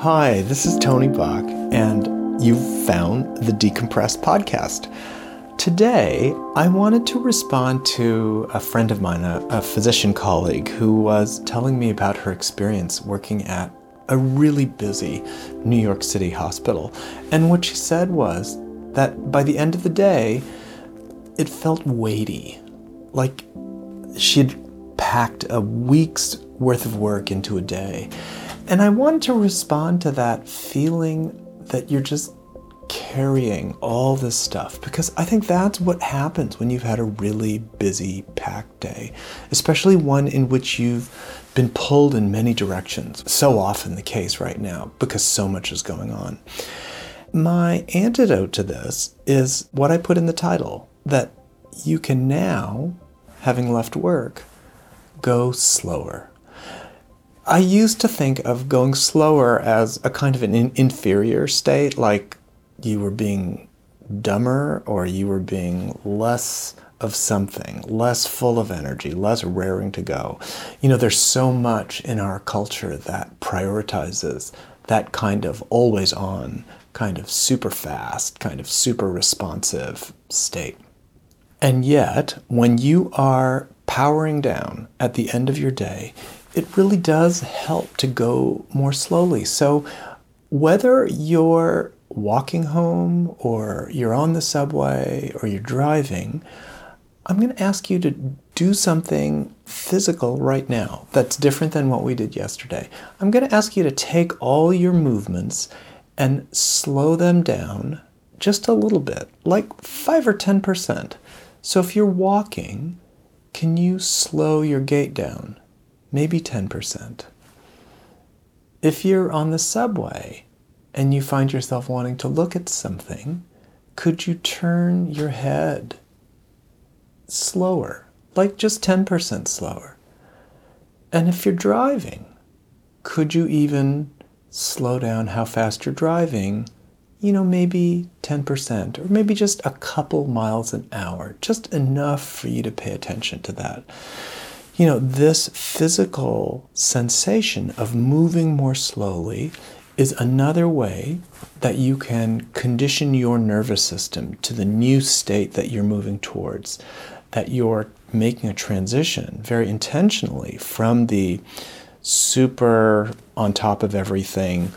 Hi, this is Tony Back, and you've found the Decompressed podcast. Today, I wanted to respond to a friend of mine, a, a, physician colleague, who was telling me about her experience working at a really busy New York City hospital. And what she said was that by the end of the day, it felt weighty, like she'd packed a week's worth of work into a day. And I want to respond to that feeling that you're just carrying all this stuff because I think that's what happens when you've had a really busy, packed day, especially one in which you've been pulled in many directions. So often the case right now because so much is going on. My antidote to this is what I put in the title that you can now, having left work, go slower. I used to think of going slower as a kind of an in- inferior state, like you were being dumber or you were being less of something, less full of energy, less raring to go. You know, there's so much in our culture that prioritizes that kind of always on, kind of super fast, kind of super responsive state. And yet, when you are powering down at the end of your day, it really does help to go more slowly. So, whether you're walking home or you're on the subway or you're driving, I'm going to ask you to do something physical right now that's different than what we did yesterday. I'm going to ask you to take all your movements and slow them down just a little bit, like 5 or 10%. So if you're walking, can you slow your gait down? Maybe 10%. If you're on the subway and you find yourself wanting to look at something, could you turn your head slower, like just 10% slower? And if you're driving, could you even slow down how fast you're driving? You know, maybe 10%, or maybe just a couple miles an hour, just enough for you to pay attention to that you know, this physical sensation of moving more slowly is another way that you can condition your nervous system to the new state that you're moving towards, that you're making a transition very intentionally from the super on top of everything,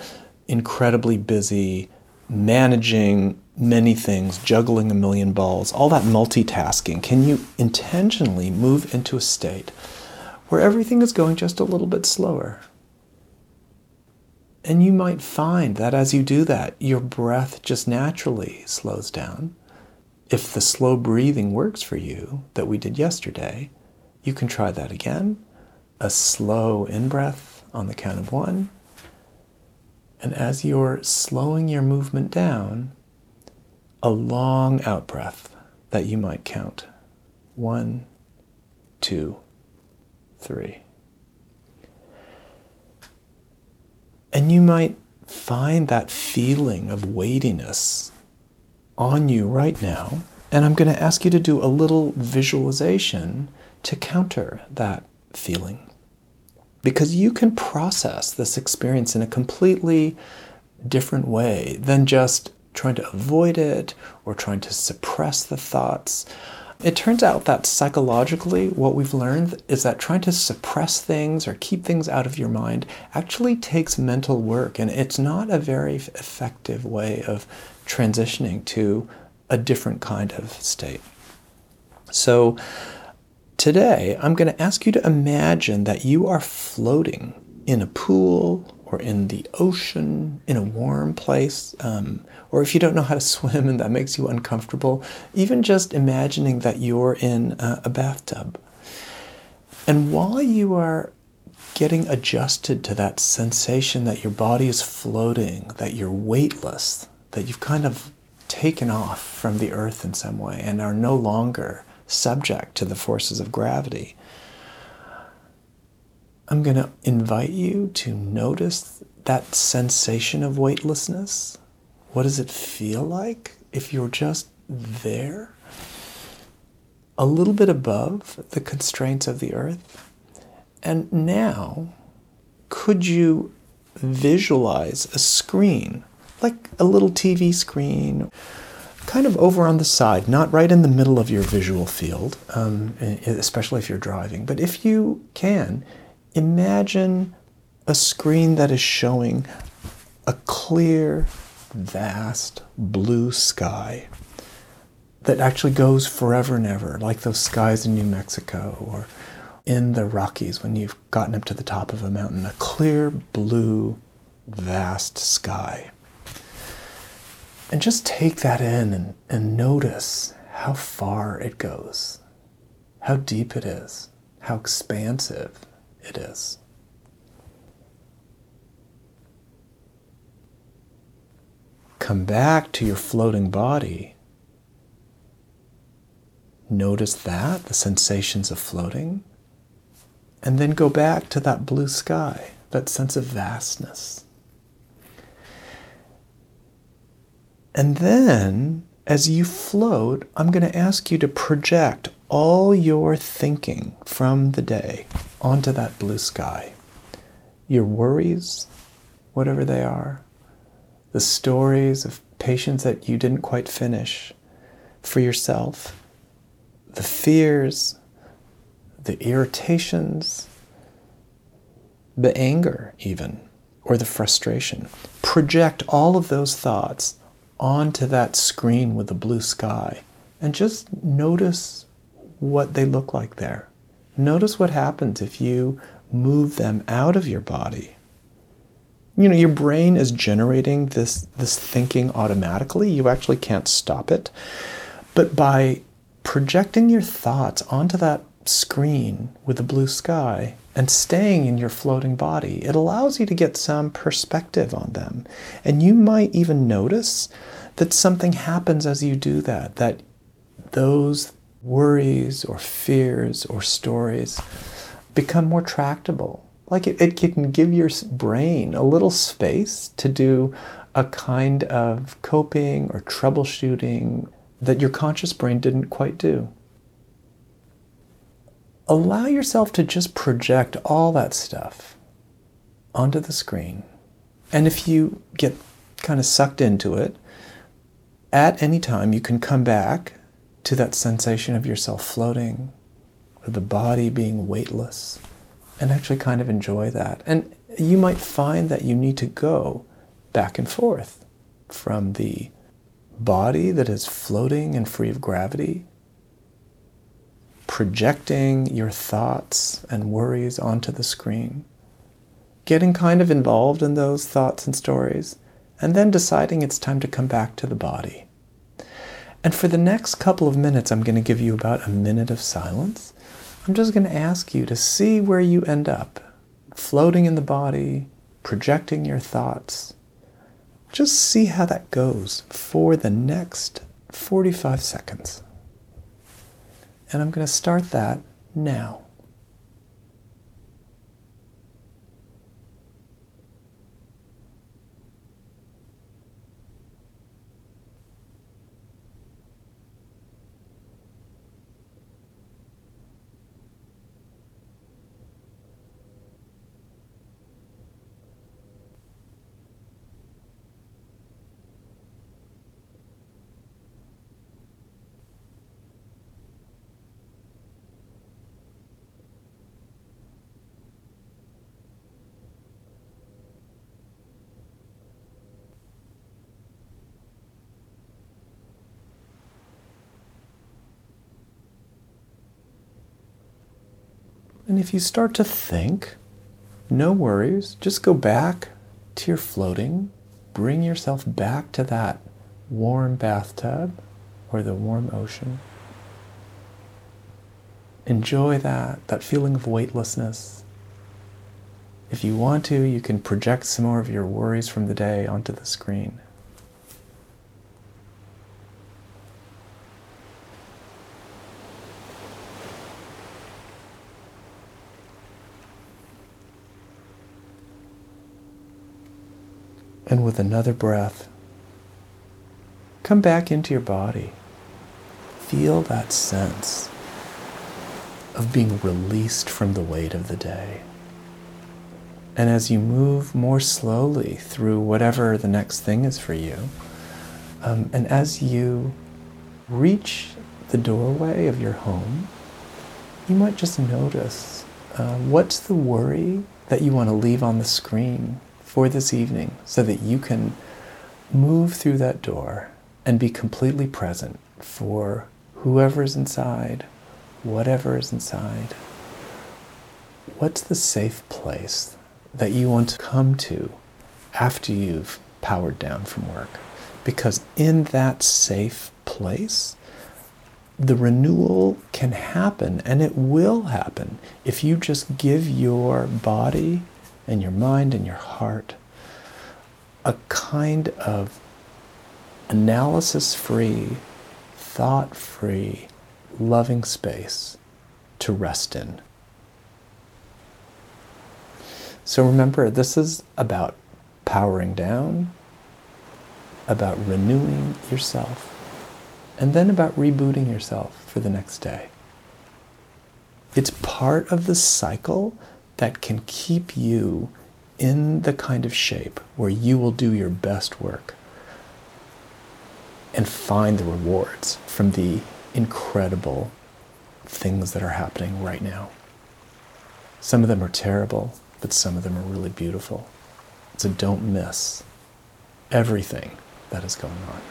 incredibly busy, managing many things, juggling a million balls, all that multitasking. Can you intentionally move into a state where everything is going just a little bit slower. And you might find that as you do that, your breath just naturally slows down. If the slow breathing works for you that we did yesterday, you can try that again. A slow in breath on the count of one. And as you're slowing your movement down, a long out breath that you might count. One, two, three. And you might find that feeling of weightiness on you right now. And I'm going to ask you to do a little visualization to counter that feeling. Because you can process this experience in a completely different way than just trying to avoid it or trying to suppress the thoughts it turns out that psychologically, what we've learned is that trying to suppress things or keep things out of your mind actually takes mental work, and it's not a very effective way of transitioning to a different kind of state. So, today I'm going to ask you to imagine that you are floating in a pool or in the ocean, in a warm place, um, or if you don't know how to swim and that makes you uncomfortable, even just imagining that you're in a, a bathtub. And while you are getting adjusted to that sensation that your body is floating, that you're weightless, that you've kind of taken off from the earth in some way and are no longer subject to the forces of gravity. I'm going to invite you to notice that sensation of weightlessness. What does it feel like if you're just there? A little bit above the constraints of the earth. And now, could you visualize a screen, like a little TV screen, kind of over on the side, not right in the middle of your visual field, um, especially if you're driving. But if you can, imagine a screen that is showing a clear, vast blue sky that actually goes forever and ever, like those skies in New Mexico or in the Rockies when you've gotten up to the top of a mountain, a clear blue, vast sky. And just take that in and, and notice how far it goes, how deep it is, how expansive it is. Come back to your floating body. Notice that, the sensations of floating and then go back to that blue sky, that sense of vastness. And then, as you float, I'm going to ask you to project all your thinking from the day onto that blue sky. Your worries, whatever they are, the stories of patients that you didn't quite finish for yourself, the fears, the irritations, the anger, even, or the frustration. Project all of those thoughts onto that screen with the blue sky and just notice what they look like there. Notice what happens if you move them out of your body. You know, your brain is generating this, this thinking automatically. You actually can't stop it. But by projecting your thoughts onto that screen with the blue sky and staying in your floating body, it allows you to get some perspective on them. And you might even notice that something happens as you do that, that those worries or fears or stories become more tractable. Like it, it can give your brain a little space to do a kind of coping or troubleshooting that your conscious brain didn't quite do allow yourself to just project all that stuff onto the screen. And if you get kind of sucked into it, at any time you can come back to that sensation of yourself floating, or the body being weightless, and actually kind of enjoy that. And you might find that you need to go back and forth from the body that is floating and free of gravity projecting your thoughts and worries onto the screen, getting kind of involved in those thoughts and stories, and then deciding it's time to come back to the body. And for the next couple of minutes, I'm going to give you about a minute of silence. I'm just going to ask you to see where you end up, floating in the body, projecting your thoughts. Just see how that goes for the next 45 seconds. And I'm going to start that now. And if you start to think, no worries, just go back to your floating. Bring yourself back to that warm bathtub or the warm ocean. Enjoy that, that feeling of weightlessness. If you want to, you can project some more of your worries from the day onto the screen. And with another breath, come back into your body. Feel that sense of being released from the weight of the day. And as you move more slowly through whatever the next thing is for you, um, and as you reach the doorway of your home, you might just notice uh, what's the worry that you want to leave on the screen for this evening so that you can move through that door and be completely present for whoever's inside, whatever is inside. What's the safe place that you want to come to after you've powered down from work? Because in that safe place, the renewal can happen and it will happen if you just give your body and your mind and your heart a kind of analysis free, thought free, loving space to rest in. So remember, this is about powering down, about renewing yourself, and then about rebooting yourself for the next day. It's part of the cycle that can keep you in the kind of shape where you will do your best work and find the rewards from the incredible things that are happening right now. Some of them are terrible, but some of them are really beautiful. So don't miss everything that is going on.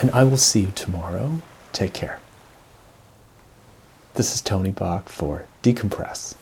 And I will see you tomorrow. Take care. This is Tony Back for Decompress.